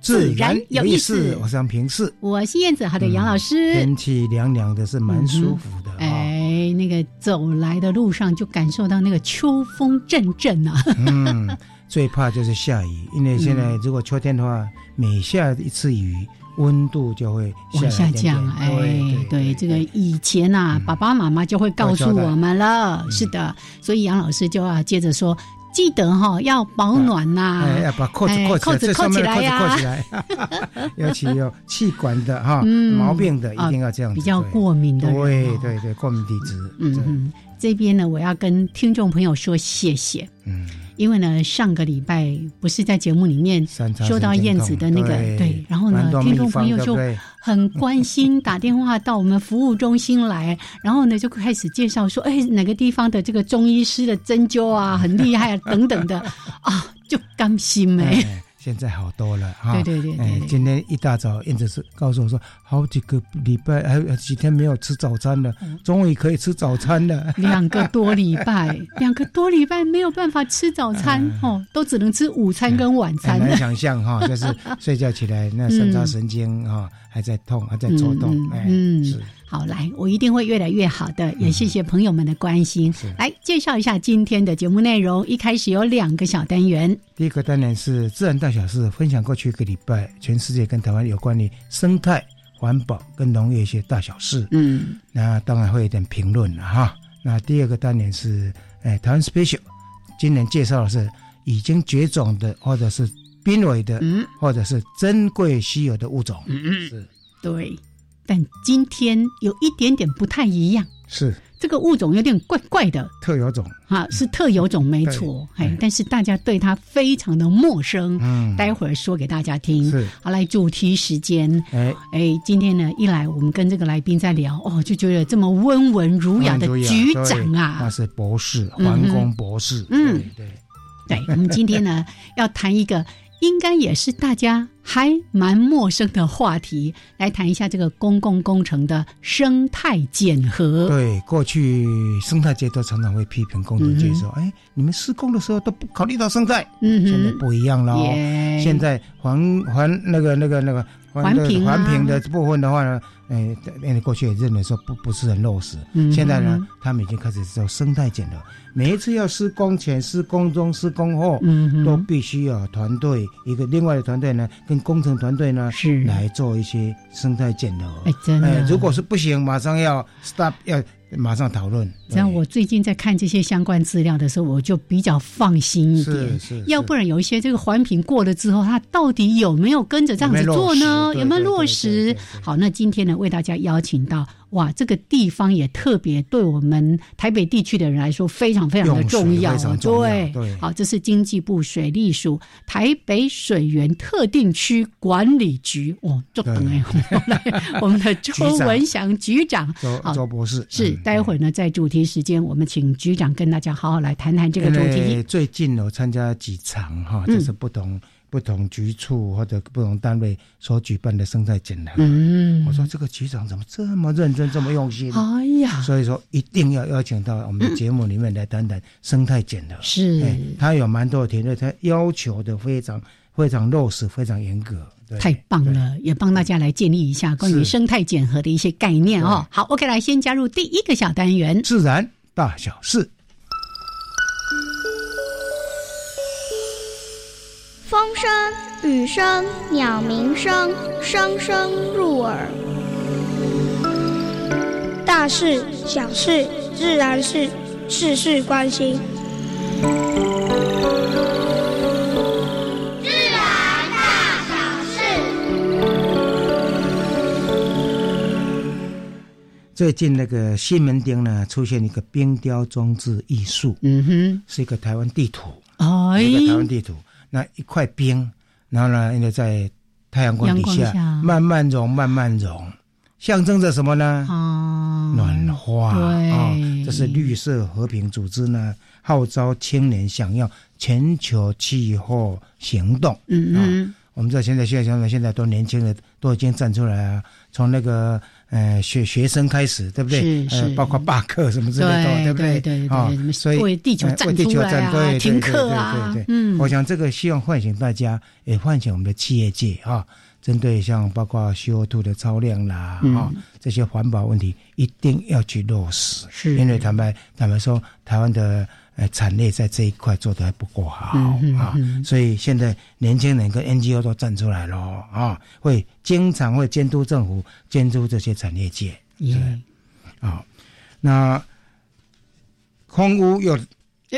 自然有意思。我是杨平视，我是燕子，好的，杨老师。天气凉凉的，是蛮舒服的。哎，那个走来的路上就感受到那个秋风阵阵啊。嗯，最怕就是下雨，因为现在如果秋天的话，每下一次雨。温度就会往下降，哎，对，这个以前呐，爸爸妈妈就会告诉我们了，是的，所以杨老师就要接着说，记得哈要保暖呐，哎要把扣子扣子扣起来呀，扣起来，尤其有气管的哈毛病的，一定要这样，比较过敏的，对对对，过敏体质。嗯，这边呢，我要跟听众朋友说谢谢，嗯。因为呢，上个礼拜不是在节目里面说到燕子的那个对，然后呢，听众朋友就很关心，打电话到我们服务中心来，然后呢就开始介绍说，哎，哪个地方的这个中医师的针灸啊很厉害啊等等的啊，就甘心没。现在好多了哈，对对对对。今天一大早，燕子是告诉我说，好几个礼拜还有几天没有吃早餐了，终于可以吃早餐了。两个多礼拜，两个多礼拜没有办法吃早餐哦，都只能吃午餐跟晚餐。很难想象哈，就是睡觉起来那三叉神经哈还在痛，还在抽动，哎，是。好，来，我一定会越来越好的。也谢谢朋友们的关心。来介绍一下今天的节目内容。一开始有两个小单元。第一个单元是自然大小事，分享过去一个礼拜全世界跟台湾有关的生态、环保跟农业一些大小事。嗯，那当然会有点评论了哈。那第二个单元是，哎，台湾 special，今年介绍的是已经绝种的，或者是濒危的，嗯，或者是珍贵稀有的物种。嗯嗯，是，对。但今天有一点点不太一样，是。这个物种有点怪怪的，特有种。啊，是特有种没错，哎，但是大家对它非常的陌生，嗯，待会儿说给大家听。是，好来主题时间，哎。哎，今天呢一来我们跟这个来宾在聊，哦，就觉得这么温文儒雅的局长啊，那是博士，环工博士，嗯，对。对，我们今天呢要谈一个。应该也是大家还蛮陌生的话题，来谈一下这个公共工程的生态检核。对，过去生态界都常常会批评工程界说：“哎，你们施工的时候都不考虑到生态。”嗯现在不一样了哦，现在环环那个那个那个环评环评的部分的话呢。哎，因为过去也认为说不不是很落实，嗯现在呢，他们已经开始做生态检核。每一次要施工前、施工中、施工后，嗯都必须要团队一个另外的团队呢，跟工程团队呢是来做一些生态检核。哎，真的，如果是不行，马上要 stop 要。马上讨论。这样，我最近在看这些相关资料的时候，我就比较放心一点。是是。要不然有一些这个环评过了之后，它到底有没有跟着这样子做呢？有没有落实？好，那今天呢，为大家邀请到。哇，这个地方也特别对我们台北地区的人来说非常非常的重要。对对，好，这是经济部水利署台北水源特定区管理局。哦，就等哎，我们的周文祥局长，周周博士是。待会儿呢，在主题时间，我们请局长跟大家好好来谈谈这个主题。最近我参加几场哈，就是不同。不同局处或者不同单位所举办的生态检核，嗯，我说这个局长怎么这么认真，这么用心？哎呀，所以说一定要邀请到我们的节目里面来谈谈生态检核。是，他有蛮多的团队，他要求的非常非常落实，非常严格。太棒了，也帮大家来建立一下关于生态检核的一些概念哦。好，OK，来先加入第一个小单元：自然大小事。风声、雨声、鸟鸣声，声声入耳。大事、小事、自然事，事事关心。自然大小事。最近那个西门町呢，出现一个冰雕装置艺术，嗯哼，是一个台湾地图，哎，一个台湾地图。那一块冰，然后呢，因为在太阳光底下慢慢融，慢慢融，象征着什么呢？啊，暖化啊，这是绿色和平组织呢，号召青年想要全球气候行动。嗯嗯，我们知道现在现在现在现在都年轻人都已经站出来啊，从那个。呃，学学生开始，对不对？是是，包括罢课什么之类的，对不对？对对对，所以为地球站出来啊，停课啊，嗯，我想这个希望唤醒大家，也唤醒我们的企业界啊，针对像包括 CO2 的超量啦，啊，这些环保问题一定要去落实，是，因为坦白坦白说，台湾的。呃，产业在这一块做的还不够好啊，所以现在年轻人跟 NGO 都站出来了啊，会经常会监督政府，监督这些产业界，啊，那空屋又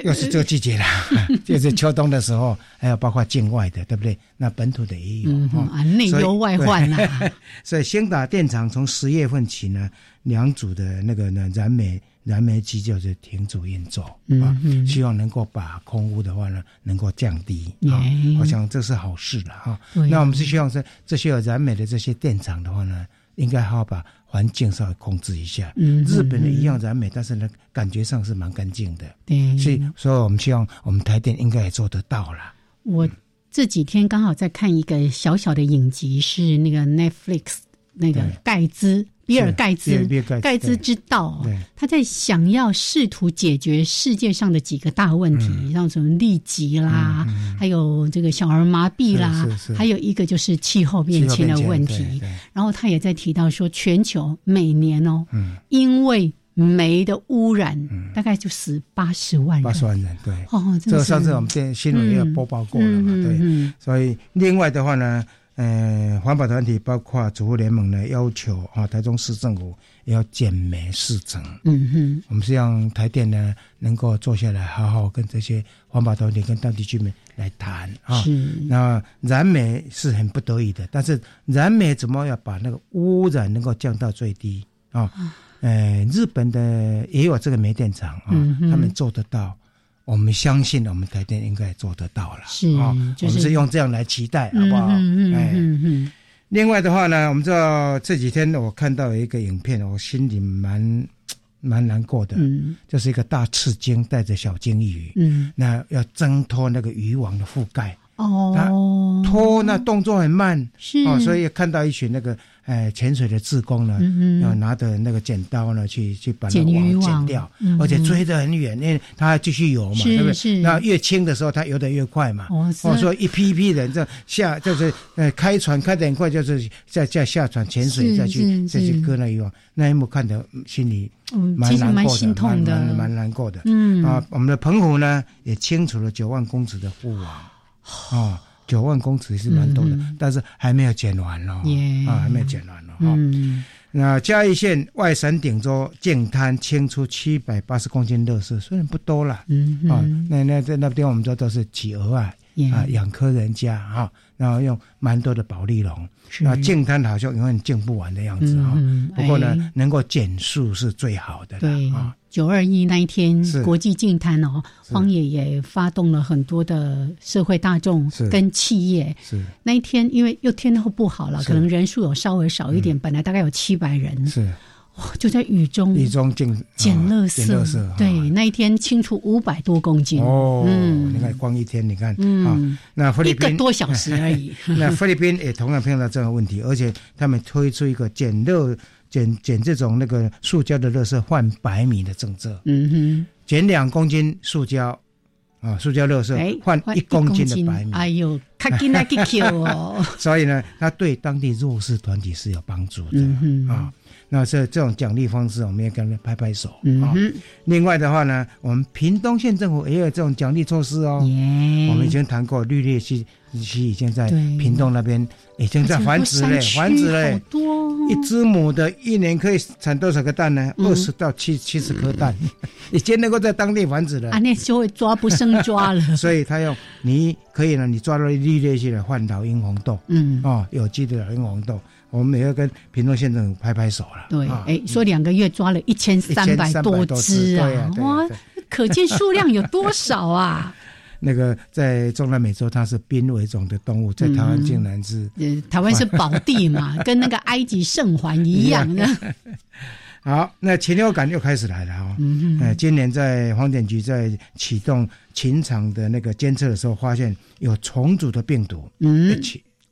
又是这个季节了，就是秋冬的时候，还有包括境外的，对不对？那本土的也有啊，内忧外患呐。所以兴达电厂从十月份起呢，两组的那个呢燃煤。燃煤机就是停止运作啊，希望能够把空污的话呢，能够降低啊。我想这是好事了哈。那我们是希望是这些燃煤的这些电厂的话呢，应该好好把环境稍微控制一下。日本的一样燃煤，但是呢，感觉上是蛮干净的。对，所以所以我们希望我们台电应该也做得到了。我这几天刚好在看一个小小的影集，是那个 Netflix 那个盖兹。比尔盖茨，盖茨之道，他在想要试图解决世界上的几个大问题，像什么痢疾啦，还有这个小儿麻痹啦，还有一个就是气候变迁的问题。然后他也在提到说，全球每年哦，因为煤的污染，大概就死八十万人。八十万人，对。哦，这上次我们电新闻也有播报过了嘛？对。所以另外的话呢？呃，环保团体包括主妇联盟呢，要求啊，台中市政府要减煤试成。嗯哼，我们希望台电呢能够坐下来，好好跟这些环保团体、跟当地居民来谈啊。是。那燃煤是很不得已的，但是燃煤怎么要把那个污染能够降到最低啊？呃，日本的也有这个煤电厂啊，他们做得到。我们相信，我们台电应该做得到了。是啊，我们是用这样来期待，好不好？嗯嗯嗯。另外的话呢，我们知道这几天我看到一个影片，我心里蛮蛮难过的。嗯。就是一个大赤鲸带着小鲸鱼，嗯，那要挣脱那个渔网的覆盖。哦。拖那动作很慢，是哦，所以看到一群那个。哎，潜水的志工呢，要拿着那个剪刀呢，去去把那网剪掉，而且追得很远，因为他要继续游嘛，对不对？那越轻的时候，他游得越快嘛。哦，说一批一批人这下就是呃开船开得很快，就是再再下船潜水再去再去割那渔网，那一幕看得心里蛮难过的，蛮蛮难过的。嗯啊，我们的澎湖呢也清除了九万公尺的护网啊。九万公尺是蛮多的，但是还没有减完哦，啊，还没有减完哦。嗯，那嘉义县外山顶洲净滩清出七百八十公斤垃圾，虽然不多了，嗯啊，那那在那边我们说都是企鹅啊，啊，养科人家哈，然后用蛮多的保利龙，那净滩好像永远净不完的样子哈。不过呢，能够减速是最好的了啊。九二一那一天，国际净滩哦，荒野也发动了很多的社会大众跟企业。是那一天，因为又天候不好了，可能人数有稍微少一点，本来大概有七百人。是哇，就在雨中雨中捡捡垃圾。对，那一天清除五百多公斤。哦，嗯，你看光一天，你看啊，那菲律宾一个多小时而已。那菲律宾也同样碰到这个问题，而且他们推出一个捡垃。捡捡这种那个塑胶的垃圾换白米的政策，嗯哼，捡两公斤塑胶啊，塑胶垃圾换一公斤的白米，哎呦，卡紧啊，去 Q 哦。所以呢，它对当地弱势团体是有帮助的啊。那这这种奖励方式，我们也跟他拍拍手啊。另外的话呢，我们屏东县政府也有这种奖励措施哦。我们已经谈过绿鬣蜥，蜥已经在屏东那边已经在繁殖嘞，繁殖嘞。一只母的一年可以产多少个蛋呢？二十到七七十颗蛋，已经能够在当地繁殖了。啊，那就会抓不胜抓了。所以他用你可以呢，你抓到绿鬣蜥来换老鹰红豆，嗯，哦，有机的老鹰红豆。我们也要跟屏东县政府拍拍手了。对，哎，说两个月抓了一千三百多只啊，哇，可见数量有多少啊！那个在中南美洲，它是濒危种的动物，在台湾竟然是，台湾是宝地嘛，跟那个埃及圣环一样的。好，那禽流感又开始来了啊！嗯嗯，今年在黄点局在启动禽场的那个监测的时候，发现有重组的病毒，嗯。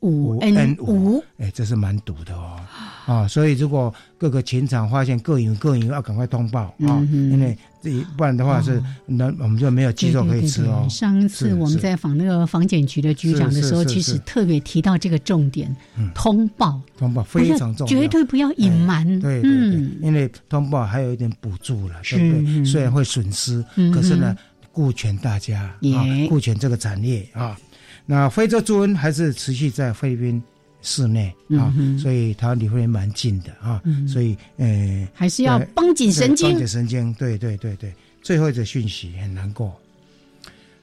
五 N 五，哎，这是蛮毒的哦，啊，所以如果各个琴场发现各有各有，要赶快通报啊，因为这不然的话是那我们就没有鸡肉可以吃哦。上一次我们在访那个房检局的局长的时候，其实特别提到这个重点，通报，通报非常重要，绝对不要隐瞒。对对对，因为通报还有一点补助了，对不对？虽然会损失，可是呢，顾全大家啊，顾全这个产业啊。那非洲猪瘟还是持续在菲律宾室内啊，所以它离菲律宾蛮近的啊，所以呃还是要绷紧神经，绷紧神经，对对对对。最后一个讯息很难过，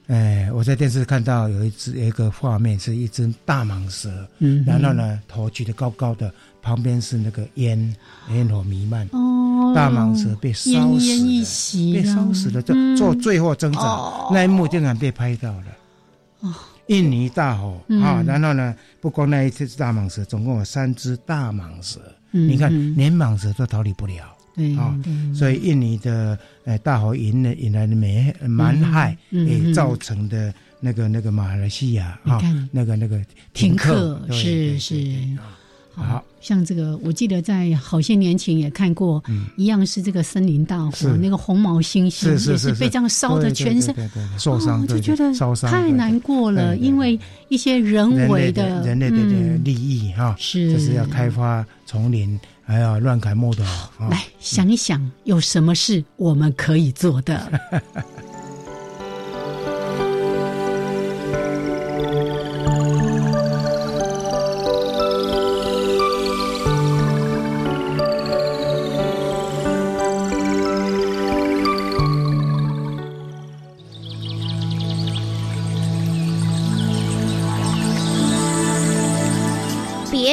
哎，我在电视看到有一只有一个画面是一只大蟒蛇，嗯，然后呢头举得高高的，旁边是那个烟烟火弥漫，哦，大蟒蛇被烧死了，被烧死了，做做最后挣扎，那一幕竟然被拍到了，哦。印尼大火啊，然后呢，不光那一只大蟒蛇，总共有三只大蟒蛇。你看，连蟒蛇都逃离不了啊。所以印尼的呃大火引来引来的蛮蛮害，也造成的那个那个马来西亚啊，那个那个停课是是。好像这个，我记得在好些年前也看过，一样是这个森林大火，那个红毛猩猩也是被这样烧的全身受伤，就觉得太难过了，因为一些人为的人类的利益哈，是。就是要开发丛林，还要乱砍木头。来想一想，有什么是我们可以做的？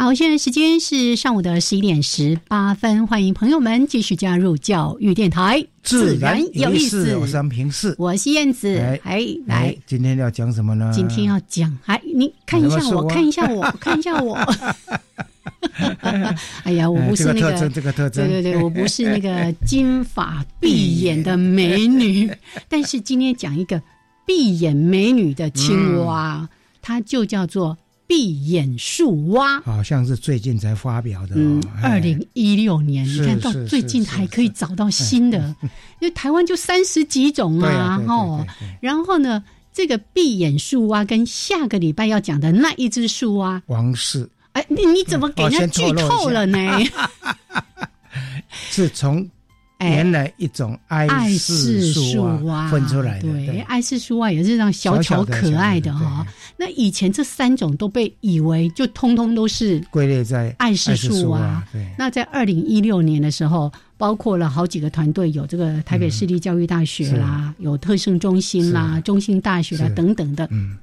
好，现在时间是上午的十一点十八分，欢迎朋友们继续加入教育电台。自然有意思，我是安平四，我是燕子。哎，来，今天要讲什么呢？今天要讲，哎，你看一下我，看一下我，看一下我。哎呀，我不是那个，这个特征，对对对，我不是那个 金发碧眼的美女，但是今天讲一个碧眼美女的青蛙，它就叫做。闭眼树蛙。好像是最近才发表的，嗯，二零一六年，你看到最近还可以找到新的，因为台湾就三十几种啊，哦，然后呢，这个闭眼树蛙跟下个礼拜要讲的那一只树蛙。王氏，哎，你你怎么给人家剧透了呢？是从。原来一种爱氏树蛙分出来的，对，爱氏树蛙也是这样小巧可爱的哈。那以前这三种都被以为就通通都是归类在爱氏树蛙。那在二零一六年的时候，包括了好几个团队，有这个台北市立教育大学啦，有特生中心啦，中心大学啦等等的。嗯，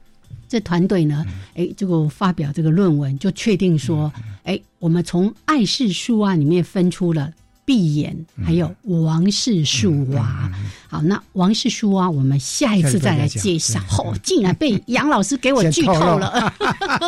这团队呢，哎，这个发表这个论文，就确定说，哎，我们从爱氏树蛙里面分出了。闭眼，还有王氏树蛙。好，那王氏树蛙，我们下一次再来介绍。哦，竟然被杨老师给我剧透了。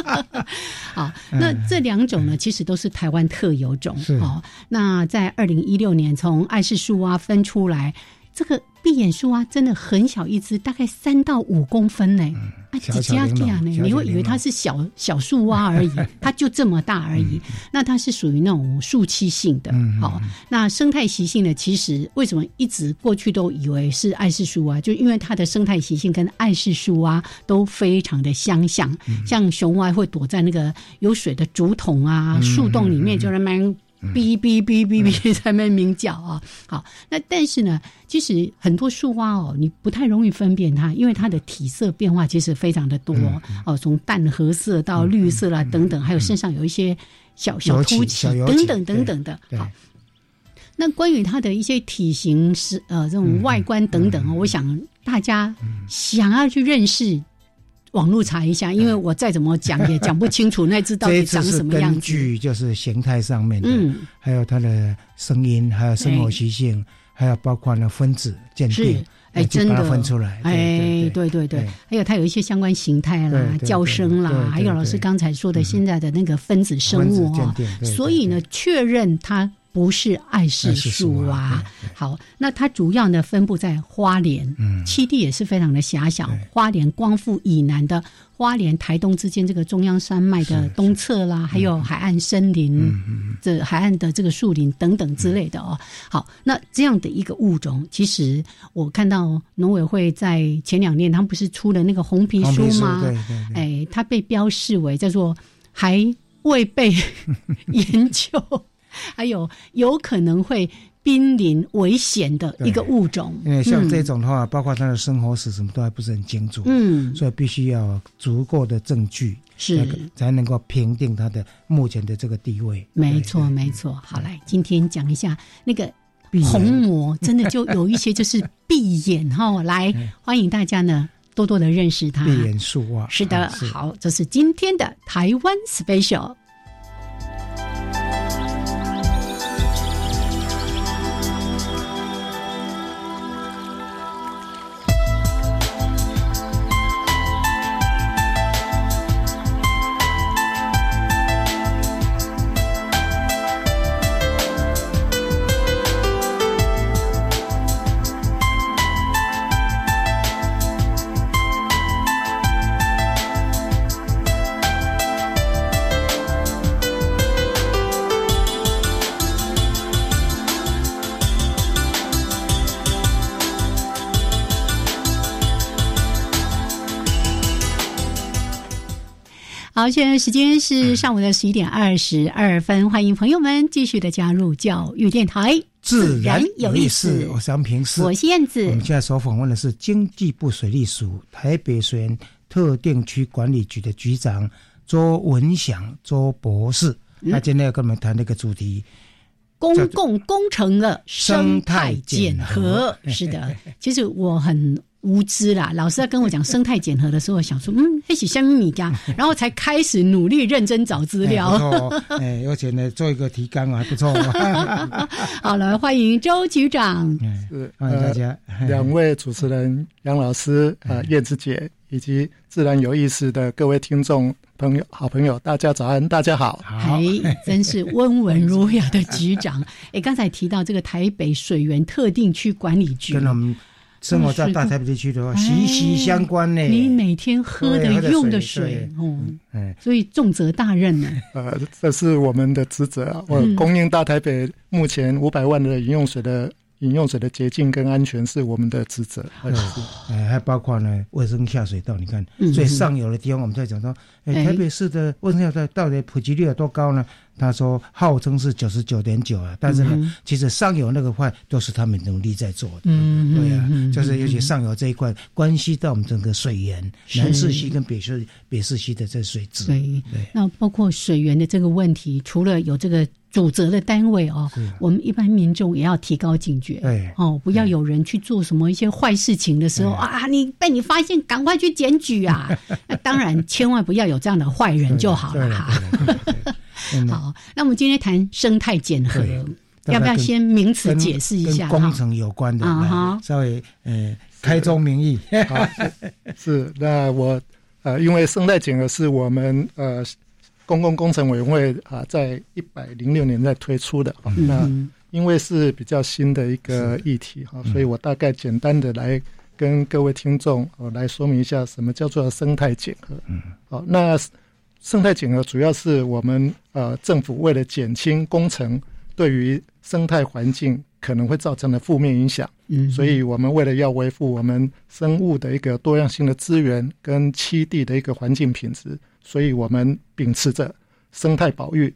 好，那这两种呢，其实都是台湾特有种。哦，那在二零一六年从爱氏树蛙分出来。这个闭眼树蛙真的很小一只，大概三到五公分呢。啊，几家呢？你会以为它是小小树蛙而已，它就这么大而已。那它是属于那种树栖性的。好，那生态习性呢？其实为什么一直过去都以为是艾氏树蛙？就因为它的生态习性跟艾氏树蛙都非常的相像。像熊蛙会躲在那个有水的竹筒啊、树洞里面，就那么。哔哔哔哔哔 在那鸣叫啊！好，那但是呢，其实很多树蛙哦，你不太容易分辨它，因为它的体色变化其实非常的多哦，从淡褐色到绿色啦等等，还有身上有一些小小凸起等等等等的。好，那关于它的一些体型是呃这种外观等等我想大家想要去认识。网络查一下，因为我再怎么讲也讲不清楚那只到底长什么样子。根据就是形态上面的，还有它的声音，还有生活习性，还有包括呢分子鉴定，哎，真的。分出来。哎，对对对，还有它有一些相关形态啦、叫声啦，还有老师刚才说的现在的那个分子生物啊，所以呢，确认它。不是爱氏树啊。好，那它主要呢分布在花莲，嗯栖地也是非常的狭小。花莲光复以南的花莲台东之间这个中央山脉的东侧啦，还有海岸森林，这海岸的这个树林等等之类的哦。好，那这样的一个物种，其实我看到农委会在前两年，他们不是出了那个红皮书吗？哎，它被标示为叫做还未被 研究。还有有可能会濒临危险的一个物种，因为像这种的话，包括它的生活史什么都还不是很清楚，嗯，所以必须要足够的证据，是才能够评定它的目前的这个地位。没错，没错。好，来今天讲一下那个虹膜，真的就有一些就是闭眼哈，来 欢迎大家呢多多的认识它。闭眼树啊，是的，好，这是今天的台湾 special。好，现在时间是上午的十一点二十二分，欢迎朋友们继续的加入教育电台，自然有意思。我是杨平，我是燕子。我们现在所访问的是经济部水利署台北水源特定区管理局的局长周文祥周博士。他今天要跟我们谈那个主题：公共工程的生态检核。是的，其实我很。无知啦！老师在跟我讲生态检核的时候，想说嗯，一起相米家，然后才开始努力认真找资料。哎，而且呢，做一个提纲还不错。好了，欢迎周局长。是，欢迎大家。两位主持人杨老师、啊叶子姐，以及自然有意思的各位听众朋友、好朋友，大家早安，大家好。哎，真是温文儒雅的局长。哎，刚才提到这个台北水源特定区管理局。生活在大台北地区的话，息息相关呢。你每天喝的、用的水，哦，哎，所以重责大任呢。呃，这是我们的职责啊。我供应大台北目前五百万的饮用水的。饮用水的洁净跟安全是我们的职责，哎，还包括呢卫生下水道。你看最上游的地方，我们在讲说，哎，台北市的卫生下水道到底普及率有多高呢？他说号称是九十九点九啊，但是呢，其实上游那个块都是他们努力在做的。嗯对啊，就是尤其上游这一块，关系到我们整个水源，南四溪跟北市北市溪的这水质。对，那包括水源的这个问题，除了有这个。主责的单位哦，我们一般民众也要提高警觉，哦，不要有人去做什么一些坏事情的时候啊，你被你发现，赶快去检举啊！那 当然，千万不要有这样的坏人就好了哈。好，那我们今天谈生态减核，要不要先名词解释一下？工程有关的啊，稍微呃开宗明义。好，是那我呃，因为生态减核是我们呃。公共工程委员会啊，在一百零六年在推出的啊。那因因为是比较新的一个议题哈，所以我大概简单的来跟各位听众哦来说明一下什么叫做生态减核。嗯，好，那生态检核主要是我们呃政府为了减轻工程对于生态环境可能会造成的负面影响，嗯，所以我们为了要维护我们生物的一个多样性的资源跟栖地的一个环境品质，所以我们秉持着生态保育、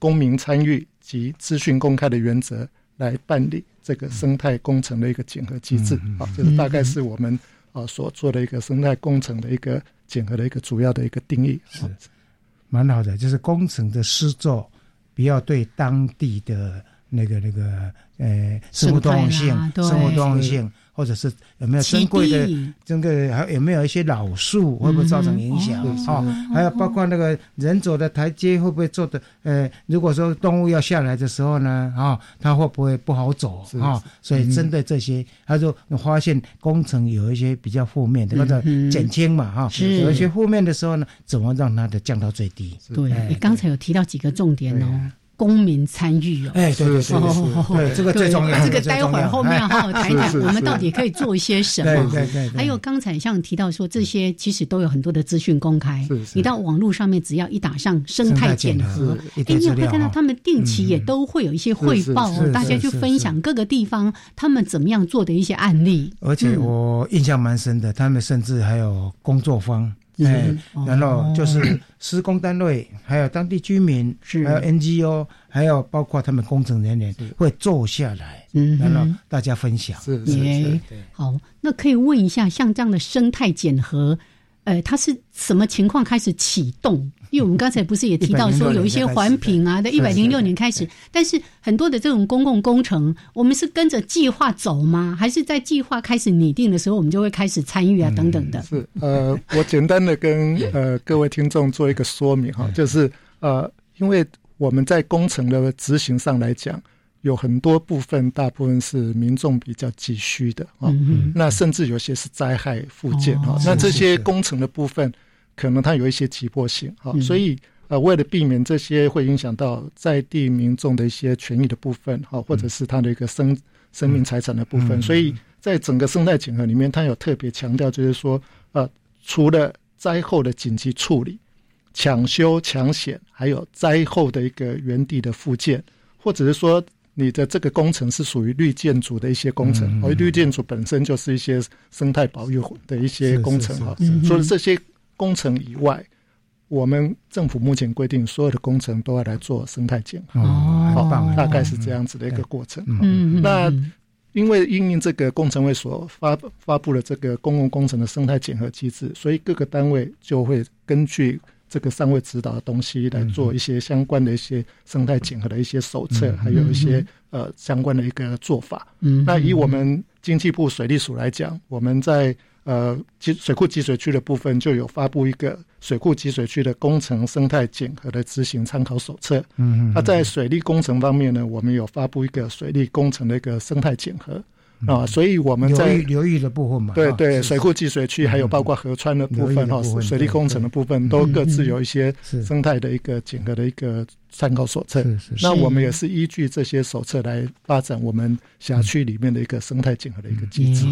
公民参与。及资讯公开的原则来办理这个生态工程的一个检核机制啊，这是大概是我们啊所做的一个生态工程的一个检核的一个主要的一个定义。是，蛮好的，就是工程的施作不要对当地的那个那个呃生物多样性、生物多样性。或者是有没有珍贵的这个，还有没有一些老树会不会造成影响啊？还有包括那个人走的台阶会不会做的？呃，如果说动物要下来的时候呢，啊，它会不会不好走啊？所以针对这些，他说发现工程有一些比较负面的，或者减轻嘛，哈，有一些负面的时候呢，怎么让它的降到最低？对你刚才有提到几个重点哦。公民参与哦，哎，对对对，对这个最重要。这个待会儿后面好好谈一谈，我们到底可以做一些什么？对对对。还有刚才像提到说，这些其实都有很多的资讯公开。你到网络上面，只要一打上生态检核，哎，你也会看到他们定期也都会有一些汇报，大家去分享各个地方他们怎么样做的一些案例。而且我印象蛮深的，他们甚至还有工作坊。哎，然后就是施工单位，还有当地居民，还有 NGO，还有包括他们工程人员会坐下来，然后大家分享。是是是。好，那可以问一下，像这样的生态检核，呃，它是什么情况开始启动？因为我们刚才不是也提到说有一些环评啊，在一百零六年开始，但是很多的这种公共工程，我们是跟着计划走吗？还是在计划开始拟定的时候，我们就会开始参与啊等等的？是呃，我简单的跟呃各位听众做一个说明哈，就是呃，因为我们在工程的执行上来讲，有很多部分，大部分是民众比较急需的啊，那甚至有些是灾害附件哈，那这些工程的部分。可能它有一些急迫性，哈，所以呃，为了避免这些会影响到在地民众的一些权益的部分，哈，或者是他的一个生生命财产的部分，所以在整个生态整合里面，它有特别强调，就是说，呃，除了灾后的紧急处理、抢修抢险，还有灾后的一个原地的复建，或者是说你的这个工程是属于绿建筑的一些工程，而绿建筑本身就是一些生态保育的一些工程，哈，所以这些。工程以外，我们政府目前规定，所有的工程都要来做生态检核，好，大概是这样子的一个过程。嗯，那因为因应这个工程会所发发布了这个公共工程的生态检核机制，所以各个单位就会根据这个三位指导的东西来做一些相关的一些生态检核的一些手册，还有一些呃相关的一个做法。嗯，那以我们经济部水利署来讲，我们在呃，集水库集水区的部分就有发布一个水库集水区的工程生态检核的执行参考手册。嗯嗯。那在水利工程方面呢，我们有发布一个水利工程的一个生态检核。啊，所以我们在流域的部分嘛，对对，水库集水区还有包括河川的部分哈，水利工程的部分都各自有一些生态的一个整合的一个参考手册。那我们也是依据这些手册来发展我们辖区里面的一个生态整合的一个机制。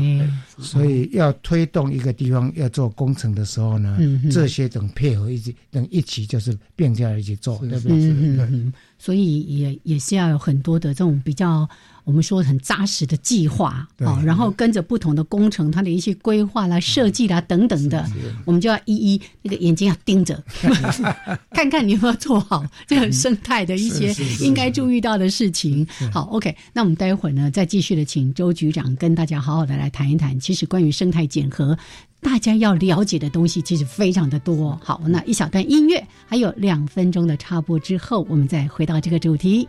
所以要推动一个地方要做工程的时候呢，这些等配合一起等一起就是并驾一起做，对不对？所以也也是要有很多的这种比较。我们说很扎实的计划啊，然后跟着不同的工程，它的一些规划啦、设计啦等等的，我们就要一一那个眼睛要盯着，看看你有没有做好这个生态的一些应该注意到的事情。好，OK，那我们待会儿呢，再继续的请周局长跟大家好好的来谈一谈。其实关于生态检核，大家要了解的东西其实非常的多。好，那一小段音乐，还有两分钟的插播之后，我们再回到这个主题。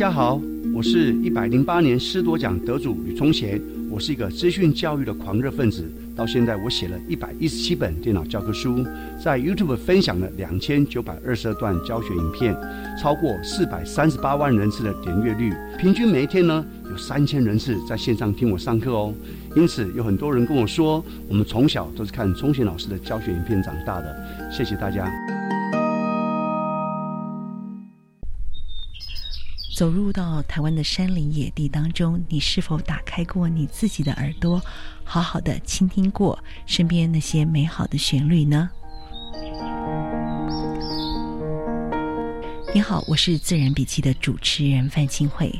大家好，我是一百零八年师铎奖得主吕崇贤。我是一个资讯教育的狂热分子，到现在我写了一百一十七本电脑教科书，在 YouTube 分享了两千九百二十二段教学影片，超过四百三十八万人次的点阅率，平均每一天呢有三千人次在线上听我上课哦。因此有很多人跟我说，我们从小都是看钟贤老师的教学影片长大的。谢谢大家。走入到台湾的山林野地当中，你是否打开过你自己的耳朵，好好的倾听过身边那些美好的旋律呢？你好，我是自然笔记的主持人范清慧，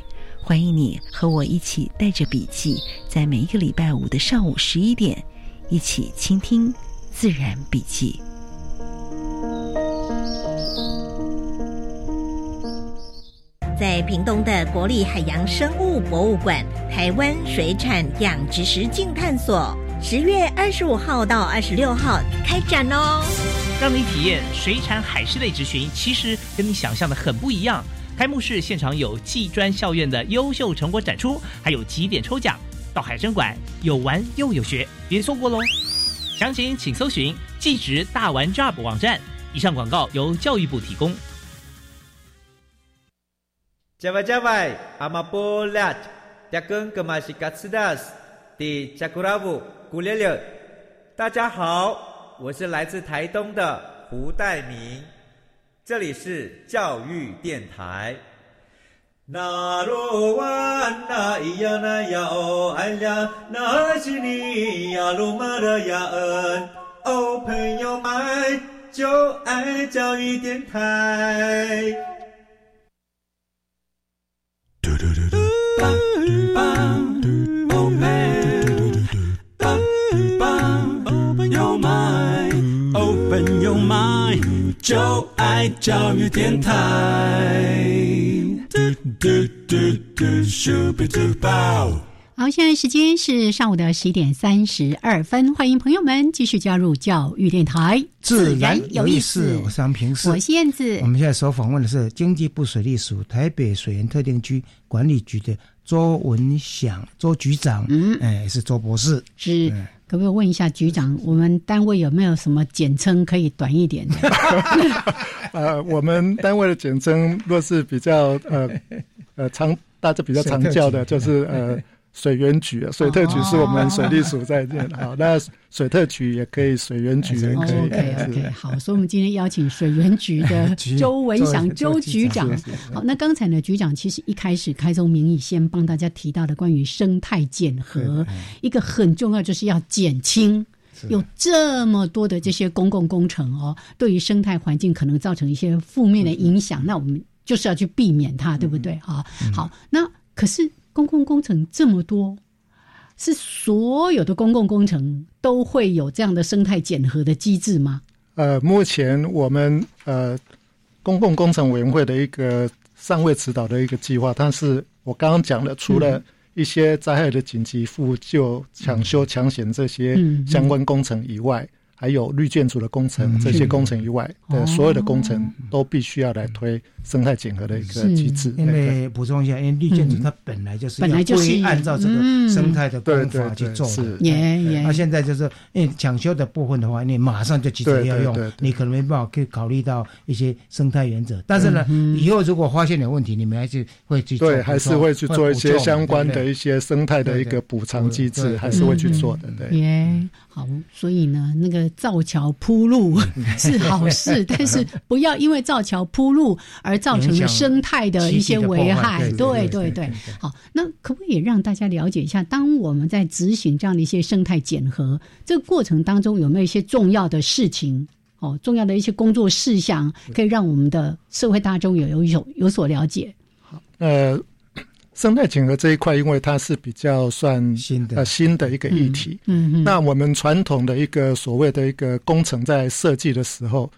欢迎你和我一起带着笔记，在每一个礼拜五的上午十一点，一起倾听自然笔记。在屏东的国立海洋生物博物馆台湾水产养殖实境探索，十月二十五号到二十六号开展哦，让你体验水产海事类执询，其实跟你想象的很不一样。开幕式现场有技专校院的优秀成果展出，还有几点抽奖。到海参馆有玩又有学，别错过喽！详情请搜寻技职大玩 Job 网站。以上广告由教育部提供。加外加外，阿玛波拉，扎根格玛西卡斯达斯，迪加古拉布古列列。大家好，我是来自台东的胡代明，这里是教育电台。那罗哇那咿呀那呀哦哎呀，那是你呀鲁玛的呀恩哦，朋友们就爱教育电台。就爱教育电台。 好，现在时间是上午的十一点三十二分，欢迎朋友们继续加入教育电台，自然有意思。我是杨平，我是燕子。我们现在所访问的是经济部水利署台北水源特定区管理局的周文祥周局长，嗯，哎，是周博士，是。可不可以问一下局长，我们单位有没有什么简称可以短一点的？呃，我们单位的简称若是比较呃呃常大家比较常叫的，就是呃。水源局啊，水特局是我们水利署在建好，那水特局也可以，水源局 也可以。OK OK，好，所以我们今天邀请水源局的 周文祥周局长。好，那刚才呢，局长其实一开始开宗明义，先帮大家提到的关于生态减核，一个很重要就是要减轻有这么多的这些公共工程哦，对于生态环境可能造成一些负面的影响，那我们就是要去避免它，对不对？啊，好，那可是。公共工程这么多，是所有的公共工程都会有这样的生态检核的机制吗？呃，目前我们呃公共工程委员会的一个上位指导的一个计划，但是我刚刚讲的，除了一些灾害的紧急复救、抢修、抢险这些相关工程以外。还有绿建筑的工程，这些工程以外的所有的工程，都必须要来推生态整合的一个机制。因为补充一下，因为绿建筑它本来就是本来就是按照这个生态的方法去做的。那现在就是因为抢修的部分的话，你马上就急着要用，你可能没办法可以考虑到一些生态原则。但是呢，以后如果发现有问题，你们还是会去对，还是会去做一些相关的一些生态的一个补偿机制，还是会去做的。对。耶，好，所以呢，那个。造桥铺路是好事，但是不要因为造桥铺路而造成了生态的一些危害。对对对，好，那可不可以让大家了解一下，当我们在执行这样的一些生态检核这个过程当中，有没有一些重要的事情？哦，重要的一些工作事项，可以让我们的社会大众有有有有所了解。好，呃。生态整合这一块，因为它是比较算新的。呃新的一个议题，嗯嗯，那我们传统的一个所谓的一个工程在设计的时候，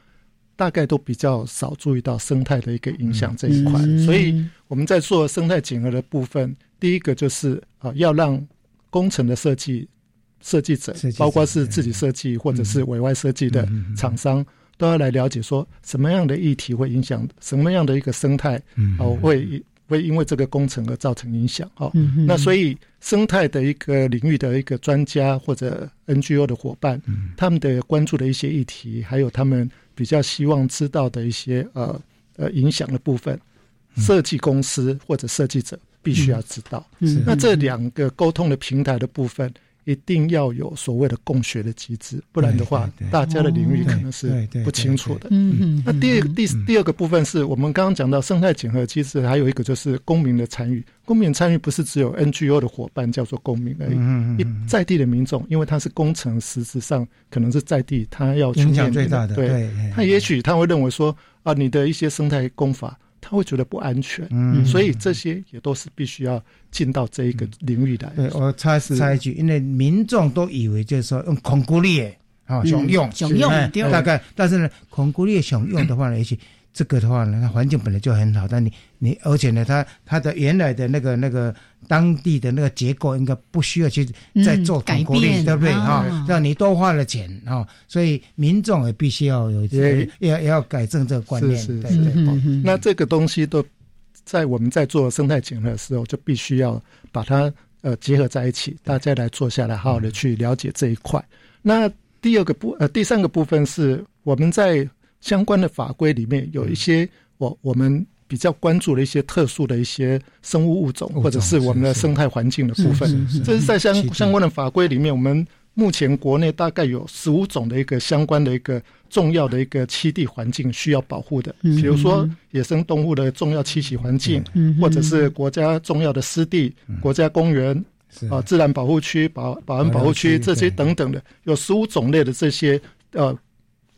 大概都比较少注意到生态的一个影响这一块，所以我们在做生态整合的部分，第一个就是啊，要让工程的设计设计者，包括是自己设计或者是委外设计的厂商，都要来了解说什么样的议题会影响什么样的一个生态，哦会。会因为这个工程而造成影响哦。那所以生态的一个领域的一个专家或者 NGO 的伙伴，他们的关注的一些议题，还有他们比较希望知道的一些呃呃影响的部分，设计公司或者设计者必须要知道。那这两个沟通的平台的部分。一定要有所谓的共学的机制，不然的话，大家的领域可能是不清楚的。嗯那第二第第二个部分是我们刚刚讲到生态检核机制，还有一个就是公民的参与。公民参与不是只有 NGO 的伙伴叫做公民而已，一在地的民众，因为他是工程，实质上可能是在地，他要影响最大的。对，他也许他会认为说啊，你的一些生态工法。他会觉得不安全，嗯，所以这些也都是必须要进到这一个领域来。对我插插一句，因为民众都以为就是说用恐怖力啊，想用想用，大概，但是呢，恐怖力想用的话呢，也许。这个的话呢，它环境本来就很好，但你你而且呢，它它的原来的那个那个当地的那个结构应该不需要去再做改变，对不对啊？让你多花了钱啊，所以民众也必须要有要要改正这个观念。对对。那这个东西都在我们在做生态检核的时候，就必须要把它呃结合在一起，大家来坐下来好好的去了解这一块。那第二个部呃第三个部分是我们在。相关的法规里面有一些我我们比较关注的一些特殊的一些生物物种，或者是我们的生态环境的部分。这是在相相关的法规里面，我们目前国内大概有十五种的一个相关的一个重要的一个栖地环境需要保护的，比如说野生动物的重要栖息环境，或者是国家重要的湿地、国家公园啊、自然保护区、保保安保护区这些等等的，有十五种类的这些呃。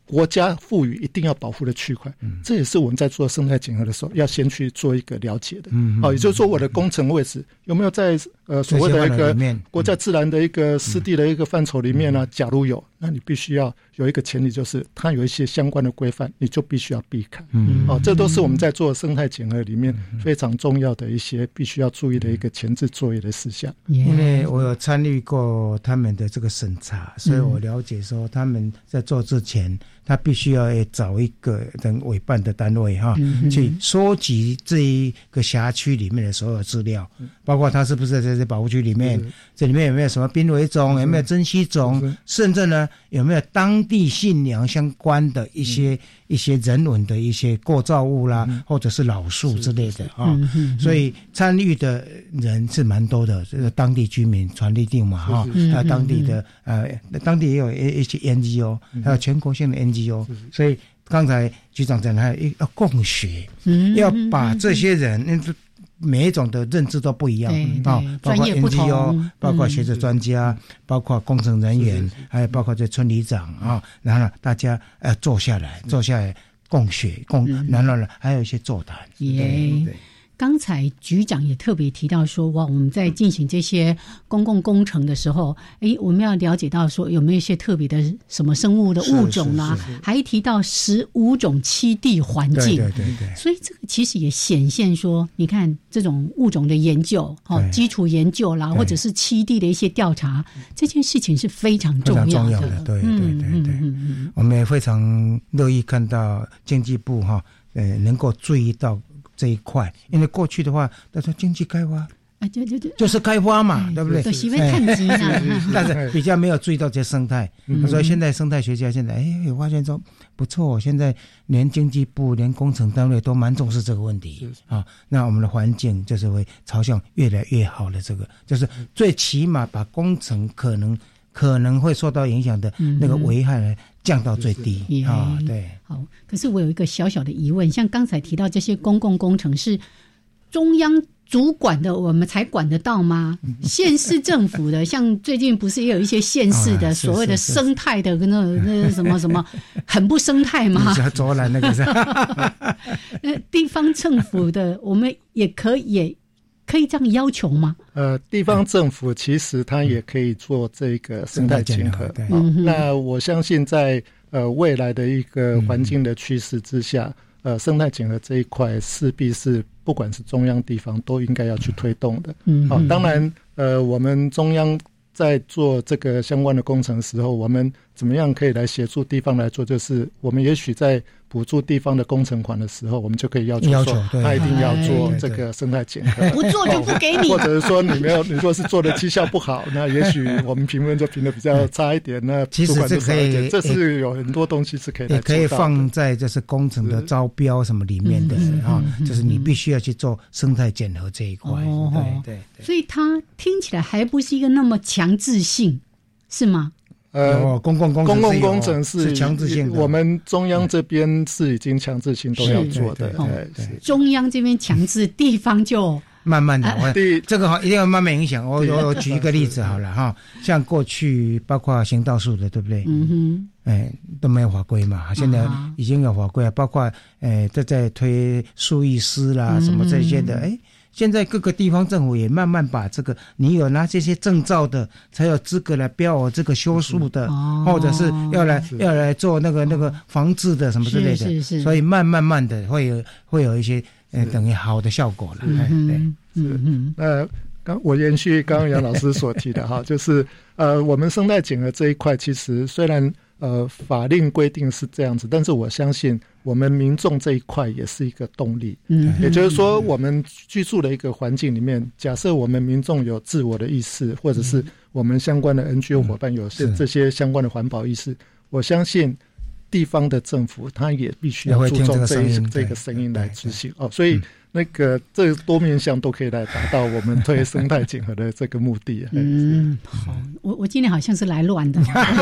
国家赋予一定要保护的区块，这也是我们在做生态检核的时候要先去做一个了解的。嗯好，也就是说，我的工程位置有没有在呃所谓的一个国家自然的一个湿地的一个范畴里面呢？假如有。那你必须要有一个前提，就是它有一些相关的规范，你就必须要避开。嗯，哦，这都是我们在做生态检核里面非常重要的一些必须要注意的一个前置作业的事项。因为我有参与过他们的这个审查，所以我了解说他们在做之前，他必须要找一个等委办的单位哈，去收集这一个辖区里面的所有资料，包括他是不是在这保护区里面，这里面有没有什么濒危种，有没有珍稀种，甚至呢？有没有当地信仰相关的一些一些人文的一些构造物啦，或者是老树之类的啊？所以参与的人是蛮多的，这个当地居民传递定嘛哈，还有当地的呃，当地也有一一些 NGO，还有全国性的 NGO。所以刚才局长讲的要共学，要把这些人那。每一种的认知都不一样啊，包括 NGO，包括学者专家，包括工程人员，还有包括这村里长啊，然后呢大家呃坐下来，坐下来共学共，然后呢还有一些座谈。对。刚才局长也特别提到说，哇，我们在进行这些公共工程的时候，哎，我们要了解到说有没有一些特别的什么生物的物种啦，还提到十五种栖地环境，对对对。所以这个其实也显现说，你看这种物种的研究，哦，基础研究啦，或者是栖地的一些调查，这件事情是非常重要的。对对对对，我们也非常乐意看到经济部哈，呃，能够注意到。这一块，因为过去的话，他说经济开发，啊，就就就就是开发嘛，对不对？都喜欢但是比较没有注意到这生态。所以现在生态学家现在哎，有发现说不错，现在连经济部、连工程单位都蛮重视这个问题啊。那我们的环境就是会朝向越来越好的这个，就是最起码把工程可能可能会受到影响的那个危害。降到最低啊！对，好。可是我有一个小小的疑问，像刚才提到这些公共工程是中央主管的，我们才管得到吗？县市政府的，像最近不是也有一些县市的所谓的生态的那那什么什么很不生态吗？卓兰那个是。那地方政府的，我们也可以。可以这样要求吗？呃，地方政府其实它也可以做这个生态检核。那我相信在呃未来的一个环境的趋势之下，呃，生态整合这一块势必是不管是中央地方都应该要去推动的。嗯，好，当然，呃，我们中央在做这个相关的工程时候，我们怎么样可以来协助地方来做？就是我们也许在补助地方的工程款的时候，我们就可以要求说，他一定要做这个生态检核，不做就不给你。或者是说，你没有，你若是做的绩效不好，那也许我们评分就评的比较差一点。那其实这可以，这是有很多东西是可以，也可以放在就是工程的招标什么里面的啊，就是你必须要去做生态检核这一块。对对，所以它听起来还不是一个那么强制性，是吗？呃，公共公公共工程是强制性，我们中央这边是已经强制性都要做的。对，中央这边强制，地方就慢慢的。对，这个好一定要慢慢影响。我我举一个例子好了哈，像过去包括行道树的，对不对？嗯哼，哎都没有法规嘛，现在已经有法规了，包括哎都在推树艺师啦什么这些的，哎。现在各个地方政府也慢慢把这个，你有拿这些证照的，才有资格来标我这个修树的，或者是要来要来做那个那个防治的什么之类的。所以慢慢慢的会有会有一些呃等于好的效果了。嗯嗯嗯。那，刚我延续刚刚杨老师所提的哈，就是呃我们生态景的这一块，其实虽然呃法令规定是这样子，但是我相信。我们民众这一块也是一个动力，嗯，也就是说，我们居住的一个环境里面，假设我们民众有自我的意识，或者是我们相关的 NGO 伙伴有这这些相关的环保意识，我相信地方的政府他也必须要注重这一这个声音来执行哦，所以。那个这多面向都可以来达到我们推生态整合的这个目的。嗯，好，我我今天好像是来乱的，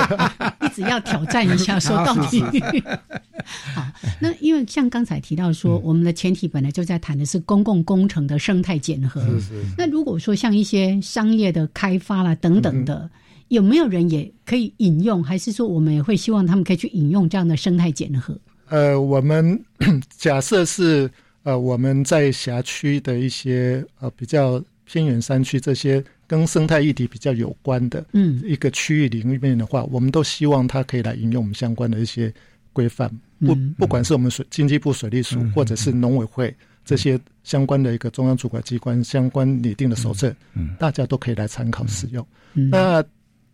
一直要挑战一下，说到底。好，那因为像刚才提到说，我们的前提本来就在谈的是公共工程的生态检核。是是。那如果说像一些商业的开发啦等等的，有没有人也可以引用？还是说我们也会希望他们可以去引用这样的生态检核？呃，我们 假设是。呃，我们在辖区的一些呃比较偏远山区，这些跟生态议题比较有关的，嗯，一个区域领域面的话，我们都希望它可以来引用我们相关的一些规范，不不管是我们水经济部水利署或者是农委会这些相关的一个中央主管机关相关拟定的手册，嗯，大家都可以来参考使用。那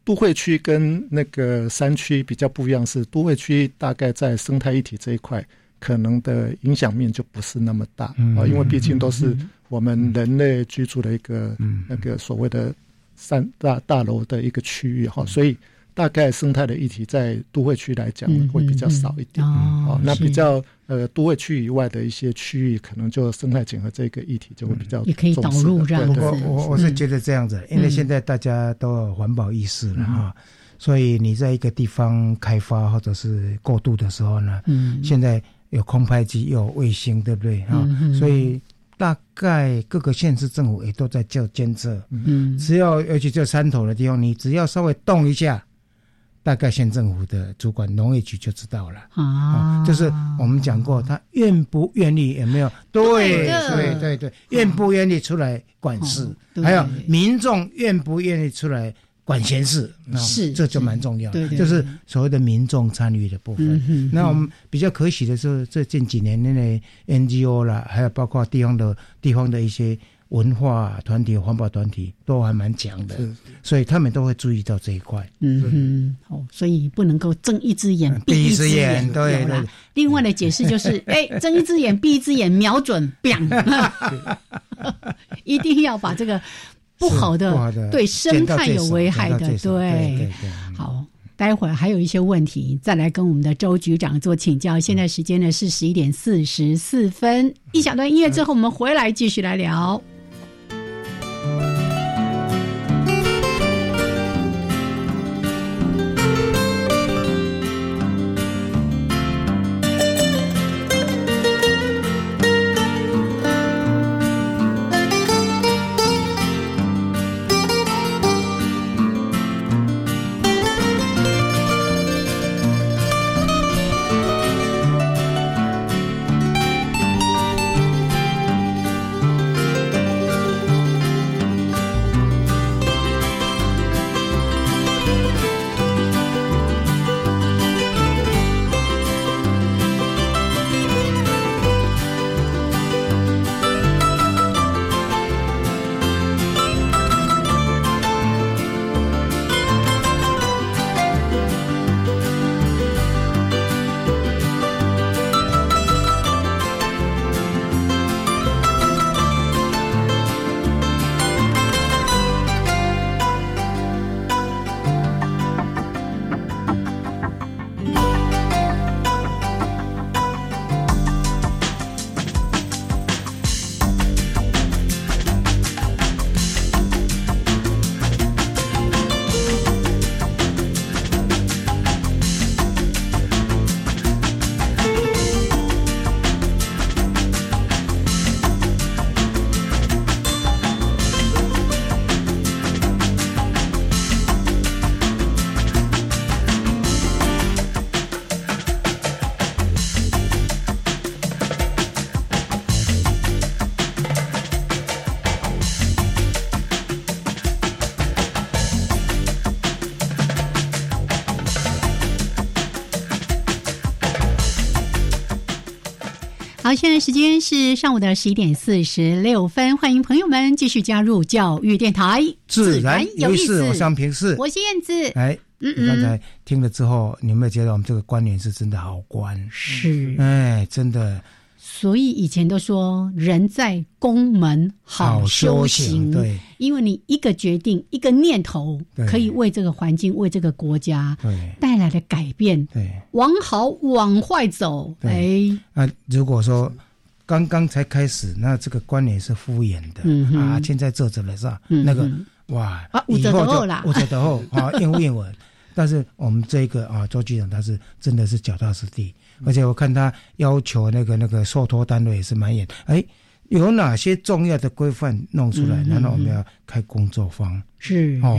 都会区跟那个山区比较不一样，是都会区大概在生态一体这一块。可能的影响面就不是那么大啊，因为毕竟都是我们人类居住的一个那个所谓的三大大楼的一个区域哈，所以大概生态的议题在都会区来讲会比较少一点哦。那比较呃都会区以外的一些区域，可能就生态整合这个议题就会比较也可以导入这样。不过我我是觉得这样子，因为现在大家都有环保意识了哈，所以你在一个地方开发或者是过渡的时候呢，嗯，现在。有空拍机，有卫星，对不对啊？所以大概各个县市政府也都在做监测。嗯，只要尤其这山头的地方，你只要稍微动一下，大概县政府的主管农业局就知道了。啊，就是我们讲过，他愿不愿意有没有？对对对对，愿不愿意出来管事？还有民众愿不愿意出来？管闲事是，这就蛮重要，就是所谓的民众参与的部分。那我们比较可喜的是，这近几年内 NGO 啦，还有包括地方的地方的一些文化团体、环保团体，都还蛮强的，所以他们都会注意到这一块。嗯哼，哦，所以不能够睁一只眼闭一只眼，对对。另外的解释就是，哎，睁一只眼闭一只眼，瞄准，一定要把这个。不好的，对生态有危害的，对。好，待会儿还有一些问题，再来跟我们的周局长做请教。现在时间呢是十一点四十四分，一小段音乐之后，我们回来继续来聊。好，现在时间是上午的十一点四十六分，欢迎朋友们继续加入教育电台，自然有意思。我是平视，我是燕子。哎，嗯嗯，刚才听了之后，你有没有觉得我们这个观念是真的好观？是，哎，真的。所以以前都说人在宫门好修行，对，因为你一个决定、一个念头，可以为这个环境、为这个国家带来的改变，对，往好往坏走，哎，那如果说刚刚才开始，那这个观念是敷衍的啊，现在做着了是吧？那个哇，啊，五折后啦，五折后啊，应不应稳？但是我们这个啊，周局长他是真的是脚踏实地。而且我看他要求那个那个受托单位也是蛮严，哎，有哪些重要的规范弄出来？难道我们要开工作坊，是哦，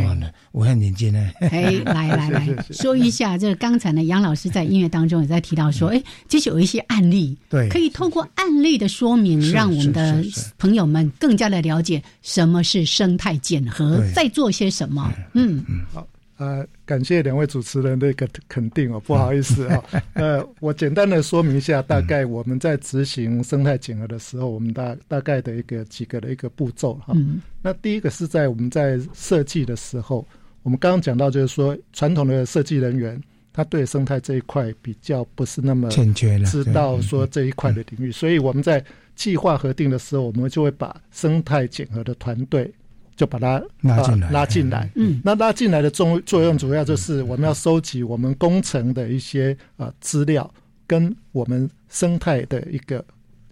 我很年轻呢。哎，来来来 说一下，这个刚才呢，杨老师在音乐当中也在提到说，哎，其实有一些案例，对，可以透过案例的说明，让我们的朋友们更加的了解什么是生态减核，在做些什么。嗯嗯，好。呃，感谢两位主持人的一个肯定哦，不好意思啊，呃，我简单的说明一下，大概我们在执行生态检核的时候，我们大大概的一个几个的一个步骤哈。那第一个是在我们在设计的时候，我们刚刚讲到就是说，传统的设计人员他对生态这一块比较不是那么欠缺知道说这一块的领域，所以我们在计划核定的时候，我们就会把生态检核的团队。就把它拉进来，拉进来。嗯，那拉进来的作作用主要就是我们要收集我们工程的一些呃资料，跟我们生态的一个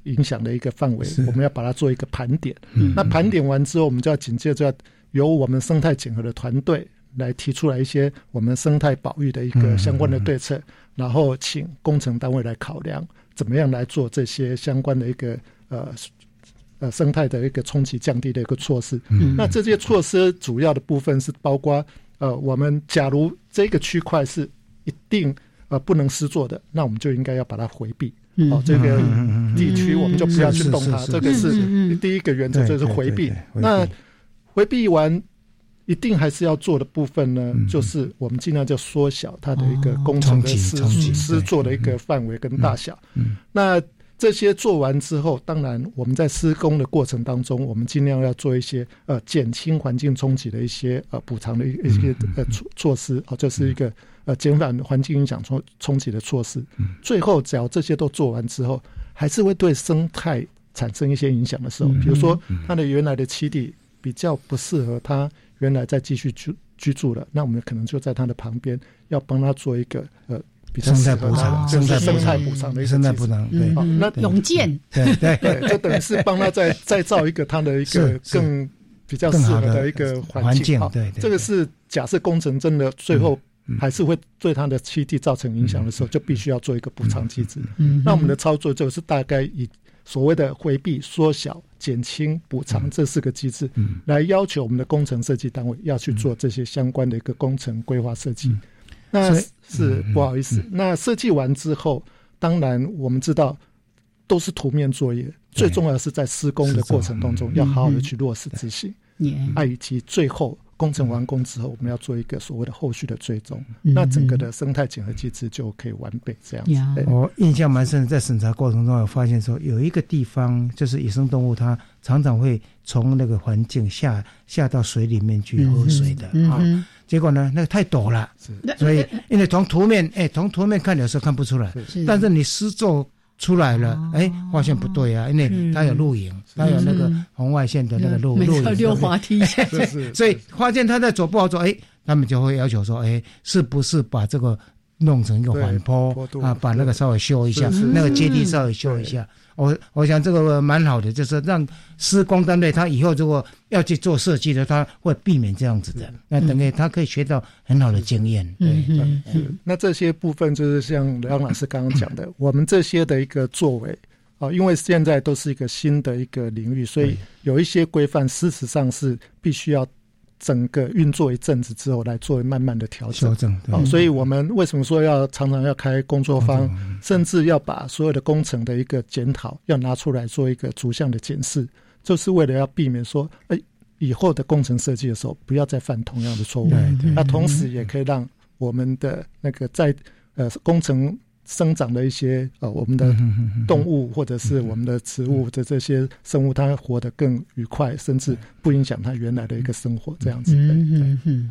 影响的一个范围，我们要把它做一个盘点。嗯，那盘点完之后，我们就要紧接着要由我们生态整合的团队来提出来一些我们生态保育的一个相关的对策，然后请工程单位来考量怎么样来做这些相关的一个呃。呃，生态的一个冲击降低的一个措施。嗯，那这些措施主要的部分是包括呃，我们假如这个区块是一定呃不能施作的，那我们就应该要把它回避。哦，这个地区我们就不要去动它。这个是第一个原则，就是回避。那回避完一定还是要做的部分呢，就是我们尽量就缩小它的一个工程的施施作的一个范围跟大小。嗯，那。这些做完之后，当然我们在施工的过程当中，我们尽量要做一些呃减轻环境冲击的一些呃补偿的一一些呃措措施啊，这是一个呃减缓环境影响冲冲击的措施。最后，只要这些都做完之后，还是会对生态产生一些影响的时候，比如说它的原来的栖地比较不适合它原来再继续居居住了，那我们可能就在它的旁边要帮它做一个呃。生态补偿，就是生态补偿的一个生态补偿，对，那永建，对对对，就等于是帮他再再造一个他的一个更比较适合的一个环境。对，这个是假设工程真的最后还是会对他的栖地造成影响的时候，就必须要做一个补偿机制。那我们的操作就是大概以所谓的回避、缩小、减轻、补偿这四个机制，来要求我们的工程设计单位要去做这些相关的一个工程规划设计。那是不好意思。那设计完之后，当然我们知道都是图面作业，最重要是在施工的过程当中要好好的去落实执行。啊，以及最后工程完工之后，我们要做一个所谓的后续的追踪，那整个的生态检核机制就可以完备这样子。我印象蛮深，在审查过程中我发现说，有一个地方就是野生动物，它常常会从那个环境下下到水里面去喝水的啊。结果呢，那个太陡了，所以因为从图面，哎，从图面看有时候看不出来，但是你施作出来了，哎，发现不对啊，因为它有露营，它有那个红外线的那个露露营，溜滑梯，所以发现他在走不好走，哎，他们就会要求说，哎，是不是把这个弄成一个缓坡啊，把那个稍微修一下，那个阶梯稍微修一下。我我想这个蛮好的，就是让施工单位他以后如果要去做设计的，他会避免这样子的。那等于他可以学到很好的经验。对，那这些部分就是像梁老师刚刚讲的，我们这些的一个作为啊，因为现在都是一个新的一个领域，所以有一些规范，事实上是必须要。整个运作一阵子之后，来做慢慢的调整。调整，好，所以我们为什么说要常常要开工作坊，甚至要把所有的工程的一个检讨要拿出来做一个逐项的检视，就是为了要避免说，哎，以后的工程设计的时候不要再犯同样的错误。那同时也可以让我们的那个在呃工程生长的一些呃我们的动物或者是我们的植物的这些生物，它活得更愉快，甚至不影响它原来的一个生活，这样子。嗯嗯。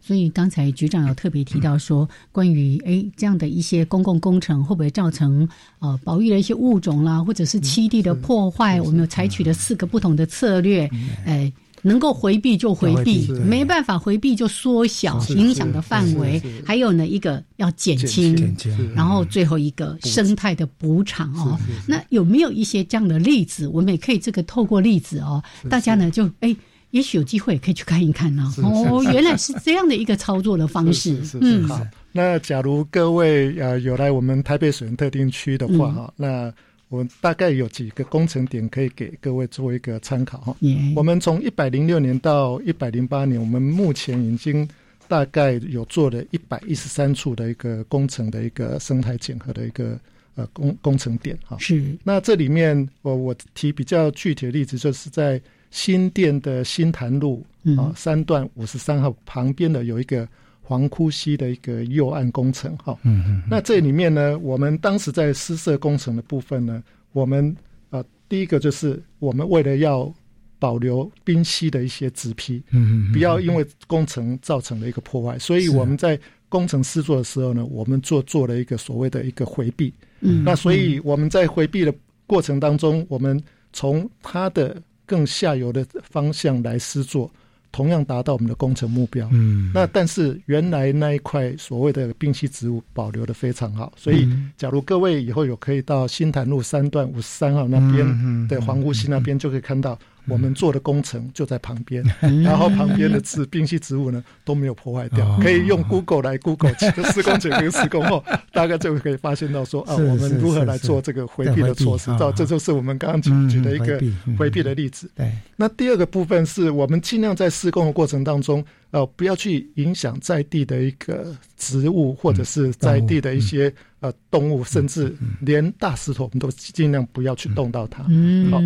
所以刚才局长有特别提到说，关于哎这样的一些公共工程会不会造成呃保育的一些物种啦，或者是栖地的破坏？我们有采取了四个不同的策略，哎，能够回避就回避，没办法回避就缩小影响的范围。还有呢，一个要减轻，然后最后一个生态的补偿哦。那有没有一些这样的例子？我们也可以这个透过例子哦，大家呢就哎。也许有机会可以去看一看呢。哦，原来是这样的一个操作的方式。嗯，好。那假如各位呃有来我们台北水源特定区的话哈，那我大概有几个工程点可以给各位做一个参考哈。我们从一百零六年到一百零八年，我们目前已经大概有做了一百一十三处的一个工程的一个生态检核的一个呃工工程点哈。是。那这里面我我提比较具体的例子，就是在。新店的新潭路啊，三段五十三号旁边的有一个黄枯溪的一个右岸工程哈。嗯嗯。那这里面呢，我们当时在施设工程的部分呢，我们呃第一个就是我们为了要保留冰溪的一些植批，嗯嗯，不要因为工程造成了一个破坏，所以我们在工程施作的时候呢，我们做做了一个所谓的一个回避。嗯。那所以我们在回避的过程当中，我们从它的更下游的方向来施作，同样达到我们的工程目标。嗯，那但是原来那一块所谓的冰溪植物保留的非常好，所以假如各位以后有可以到新潭路三段五十三号那边的黄姑溪那边，就可以看到。我们做的工程就在旁边，然后旁边的植冰系植物呢都没有破坏掉，可以用 Google 来 Google 施工前跟施工后，大概就可以发现到说啊，我们如何来做这个回避的措施，到这就是我们刚刚举举的一个回避的例子。对，那第二个部分是我们尽量在施工的过程当中。呃，不要去影响在地的一个植物，或者是在地的一些呃动物，甚至连大石头，我们都尽量不要去动到它。嗯，好，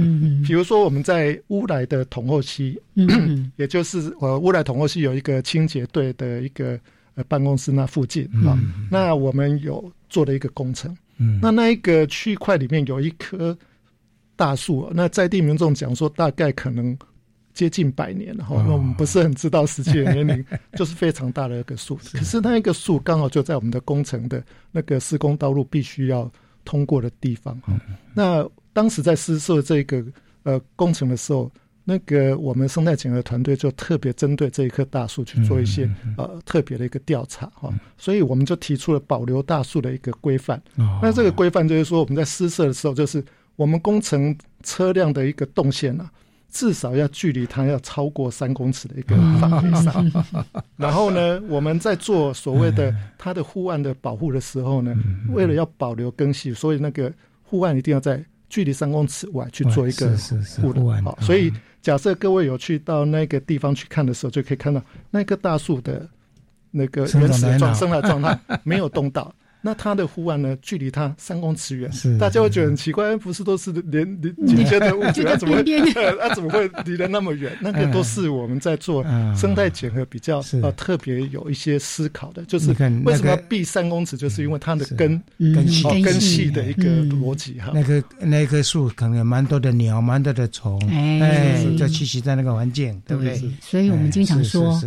比如说我们在乌来的统后溪，也就是呃乌来统后期有一个清洁队的一个呃办公室那附近啊，那我们有做了一个工程。嗯，那那一个区块里面有一棵大树，那在地民众讲说，大概可能。接近百年了哈，那我们不是很知道实际的年龄，就是非常大的一个树。可是那一个树刚好就在我们的工程的那个施工道路必须要通过的地方哈。那当时在施设这个呃工程的时候，那个我们生态检核团队就特别针对这一棵大树去做一些呃特别的一个调查哈。所以我们就提出了保留大树的一个规范。那这个规范就是说，我们在施设的时候，就是我们工程车辆的一个动线啊。至少要距离它要超过三公尺的一个范围上，然后呢，我们在做所谓的它的护岸的保护的时候呢，为了要保留根系，所以那个护岸一定要在距离三公尺外去做一个护岸。好，所以假设各位有去到那个地方去看的时候，就可以看到那棵大树的那个原始状生的状态没有动到。那它的湖岸呢？距离它三公尺远，是大家会觉得很奇怪，不是都是连连连接的物质，它怎么会它 怎么会离得那么远？那个都是我们在做生态检核比较呃特别有一些思考的，就是为什么要避三公尺？就是因为它的根根系根系的一个逻辑哈。那棵那棵树可能有蛮多的鸟，蛮多的虫，哎，就栖息在那个环境，对不对？所以我们经常说，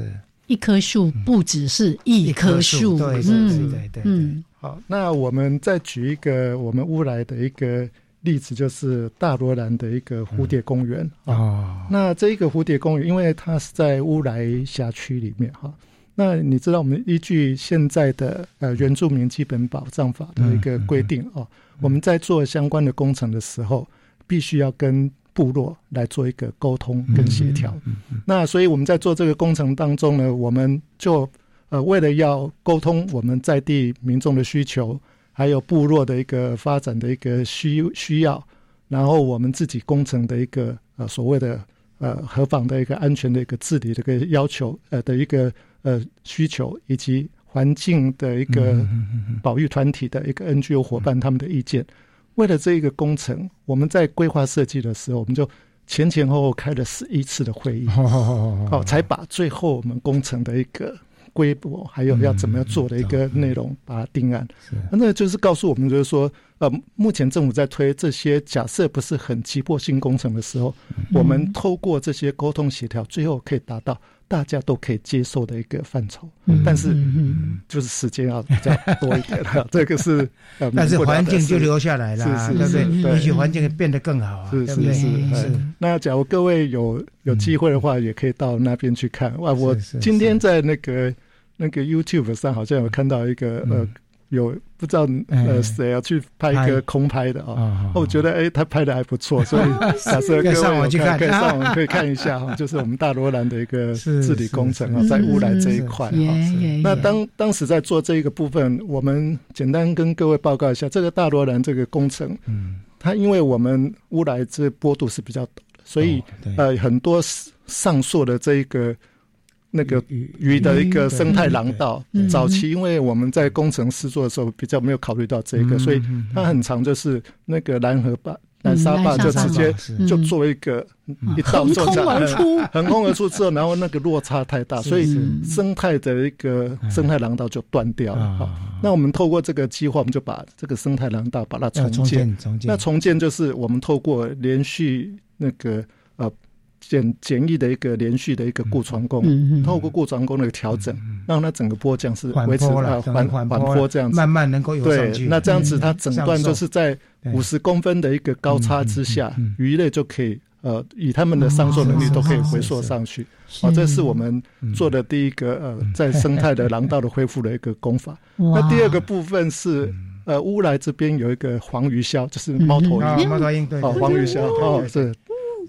一棵树不只是一棵树，对对对对，嗯。好，那我们再举一个我们乌来的一个例子，就是大罗兰的一个蝴蝶公园啊。那这一个蝴蝶公园，因为它是在乌来辖区里面哈。那你知道，我们依据现在的呃原住民基本保障法的一个规定哦，我们在做相关的工程的时候，必须要跟部落来做一个沟通跟协调。那所以我们在做这个工程当中呢，我们就。呃，为了要沟通我们在地民众的需求，还有部落的一个发展的一个需需要，然后我们自己工程的一个呃所谓的呃合法的一个安全的一个治理的一个要求，呃的一个呃需求，以及环境的一个保育团体的一个 NGO 伙伴他们的意见，为了这一个工程，我们在规划设计的时候，我们就前前后后开了十一次的会议，好，才把最后我们工程的一个。规模，还有要怎么样做的一个内容，把它定案。那就是告诉我们，就是说，呃，目前政府在推这些假设不是很急迫性工程的时候，我们透过这些沟通协调，最后可以达到。大家都可以接受的一个范畴，但是就是时间要比较多一点了。这个是，但是环境就留下来了，对不对？也许环境变得更好，是是是。那假如各位有有机会的话，也可以到那边去看。哇，我今天在那个那个 YouTube 上好像有看到一个呃。有不知道呃谁要去拍一个空拍的啊？我觉得哎，他拍的还不错，所以假设各位上网去看，可以上网可以看一下哈。就是我们大罗兰的一个治理工程啊，在乌来这一块哈。那当当时在做这一个部分，我们简单跟各位报告一下，这个大罗兰这个工程，嗯，它因为我们乌来这坡度是比较陡，所以呃很多上溯的这一个。那个鱼的一个生态廊道，早期因为我们在工程师做的时候比较没有考虑到这个，所以它很长，就是那个蓝河坝、南沙坝就直接就作为一个一道横空而出，横空而出之后，然后那个落差太大，所以生态的一个生态廊道就断掉了。那我们透过这个计划，我们就把这个生态廊道把它重建。那重建就是我们透过连续那个呃。简简易的一个连续的一个固船工，透过固船工的调整，让它整个波降是维持啊缓缓坡这样子，慢慢能够有对，那这样子它整段就是在五十公分的一个高差之下，鱼类就可以呃以它们的上溯能力都可以回溯上去。啊，这是我们做的第一个呃在生态的廊道的恢复的一个功法。那第二个部分是呃乌来这边有一个黄鱼鸮，就是猫头鹰，猫头鹰对，哦黄鱼鸮哦是。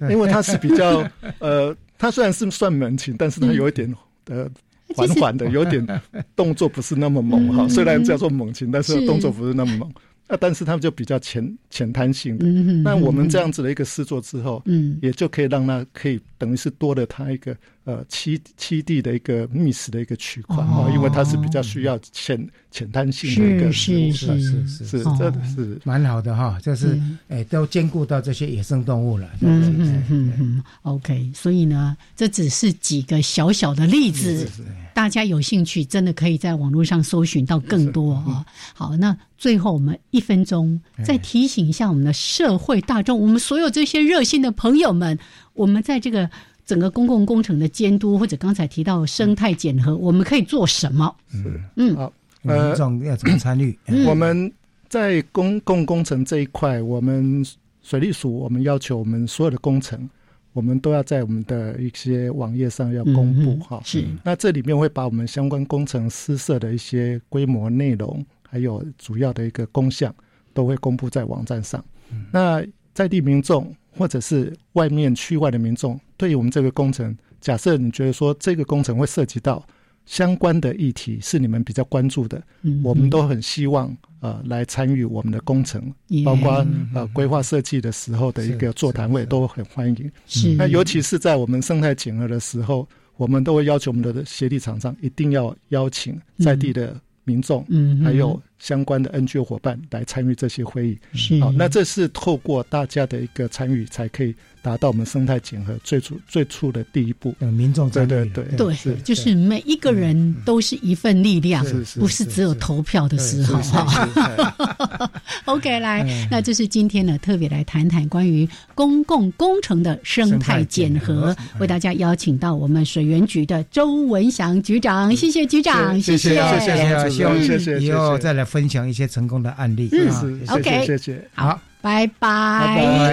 因为它是比较 呃，它虽然是算猛禽，但是它有一点呃缓缓的，有点动作不是那么猛哈。虽然叫做猛禽，但是动作不是那么猛。那但是他们就比较浅浅滩性的。那我们这样子的一个试做之后，嗯，也就可以让它可以等于是多了它一个。呃，七七地的一个觅食的一个区块啊，因为它是比较需要浅浅滩性的一个是是是是是，这是蛮好的哈，就是哎，都兼顾到这些野生动物了。嗯嗯嗯嗯，OK，所以呢，这只是几个小小的例子，大家有兴趣真的可以在网络上搜寻到更多啊。好，那最后我们一分钟再提醒一下我们的社会大众，我们所有这些热心的朋友们，我们在这个。整个公共工程的监督，或者刚才提到生态检核，我们可以做什么？是嗯，好，呃，要怎么参与？我们在公共工程这一块，我们水利署，我们要求我们所有的工程，我们都要在我们的一些网页上要公布哈。是，那这里面会把我们相关工程施设的一些规模、内容，还有主要的一个工项，都会公布在网站上。那在地民众。或者是外面区外的民众，对于我们这个工程，假设你觉得说这个工程会涉及到相关的议题，是你们比较关注的，我们都很希望呃来参与我们的工程，包括呃规划设计的时候的一个座谈会都很欢迎。是，那尤其是在我们生态检核的时候，我们都会要求我们的协力厂商一定要邀请在地的民众，嗯，还有。相关的 NGO 伙伴来参与这些会议，是。好，那这是透过大家的一个参与，才可以达到我们生态检核最初最初的第一步。民众对对对对，就是每一个人都是一份力量，不是只有投票的时候。哈。OK，来，那这是今天呢特别来谈谈关于公共工程的生态检核，为大家邀请到我们水源局的周文祥局长，谢谢局长，谢谢谢。谢，希望谢谢以后再来。分享一些成功的案例，嗯，OK，谢谢，好，拜拜。